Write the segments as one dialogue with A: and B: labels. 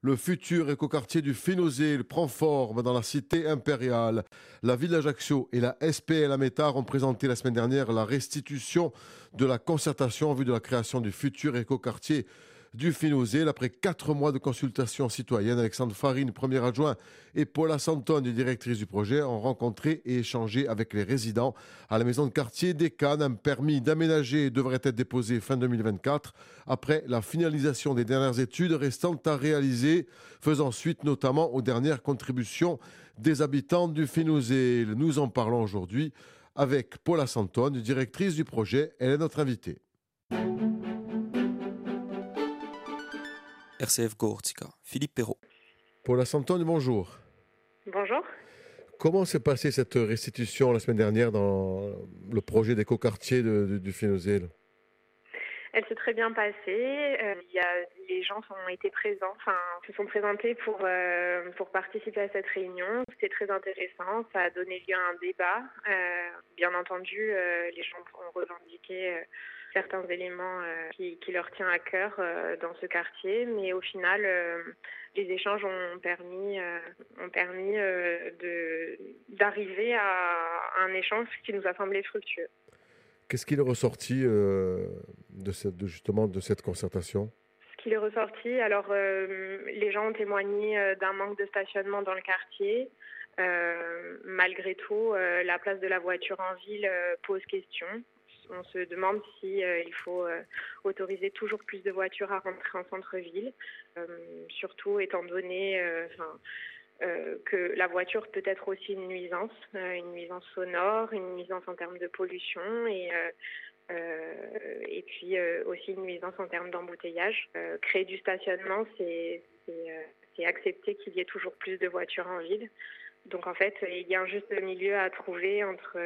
A: Le futur écoquartier du Fénozel prend forme dans la cité impériale. La ville d'Ajaccio et la SPL Amétard ont présenté la semaine dernière la restitution de la concertation en vue de la création du futur écoquartier du Finozé. Après quatre mois de consultation citoyenne, Alexandre Farine, premier adjoint, et Paula Santone, directrice du projet, ont rencontré et échangé avec les résidents à la maison de quartier des Cannes. Un permis d'aménager devrait être déposé fin 2024 après la finalisation des dernières études restantes à réaliser, faisant suite notamment aux dernières contributions des habitants du Finozé. Nous en parlons aujourd'hui avec Paula Santone, directrice du projet. Elle est notre invitée.
B: RCF Gortica. Philippe Perrault.
A: Paula Santone, bonjour.
C: Bonjour.
A: Comment s'est passée cette restitution la semaine dernière dans le projet d'écoquartier de, du Fénozel
C: elle s'est très bien passée. Euh, y a, les gens ont été présents, enfin, se sont présentés pour, euh, pour participer à cette réunion. C'était très intéressant. Ça a donné lieu à un débat. Euh, bien entendu, euh, les gens ont revendiqué euh, certains éléments euh, qui, qui, leur tient à cœur dans ce quartier, mais au final, les échanges ont permis, ont permis de, d'arriver à un échange qui nous a semblé fructueux.
A: Qu'est-ce qu'il est ressorti euh, de, cette, de, justement de cette concertation?
C: Ce qu'il est ressorti, alors euh, les gens ont témoigné euh, d'un manque de stationnement dans le quartier. Euh, malgré tout, euh, la place de la voiture en ville euh, pose question. On se demande si il faut autoriser toujours plus de voitures à rentrer en centre-ville, surtout étant donné, euh, que la voiture peut être aussi une nuisance, euh, une nuisance sonore, une nuisance en termes de pollution et, euh, et puis aussi une nuisance en termes d'embouteillage. créer du stationnement, c'est accepter qu'il y ait toujours plus de voitures en ville. Donc en fait, il y a un juste milieu à trouver entre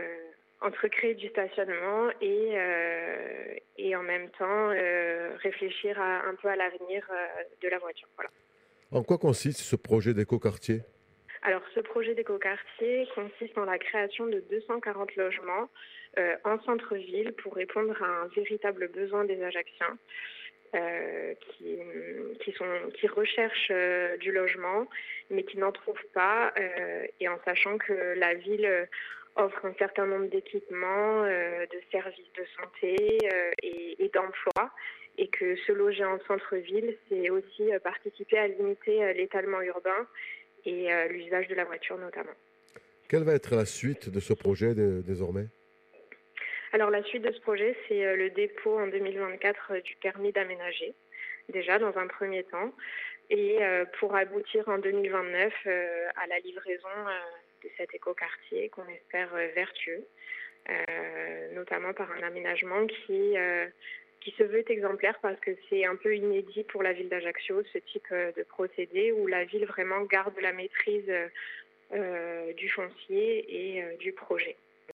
C: entre créer du stationnement et, euh, et en même temps euh, réfléchir à, un peu à l'avenir euh, de la voiture. Voilà.
A: En quoi consiste ce projet d'écoquartier?
C: Alors, ce projet d'écoquartier consiste en la création de 240 logements en centre-ville pour répondre à un véritable besoin des Ajacciens euh, qui, qui, sont, qui recherchent euh, du logement, mais qui n'en trouvent pas, euh, et en sachant que la ville offre un certain nombre d'équipements, euh, de services de santé et, et d'emploi et que se loger en centre-ville, c'est aussi participer à limiter l'étalement urbain et euh, l'usage de la voiture notamment.
A: Quelle va être la suite de ce projet de, désormais?
C: Alors la suite de ce projet, c'est euh, le dépôt en 2024 euh, du permis d'aménager, déjà dans un premier temps, et euh, pour aboutir en 2029 euh, à la livraison euh, de cet écoquartier qu'on espère vertueux, notamment par un aménagement qui se veut exemplaire parce que c'est un peu inédit pour la ville d'Ajaccio, ce type de procédé où la ville vraiment garde la maîtrise du foncier et du projet.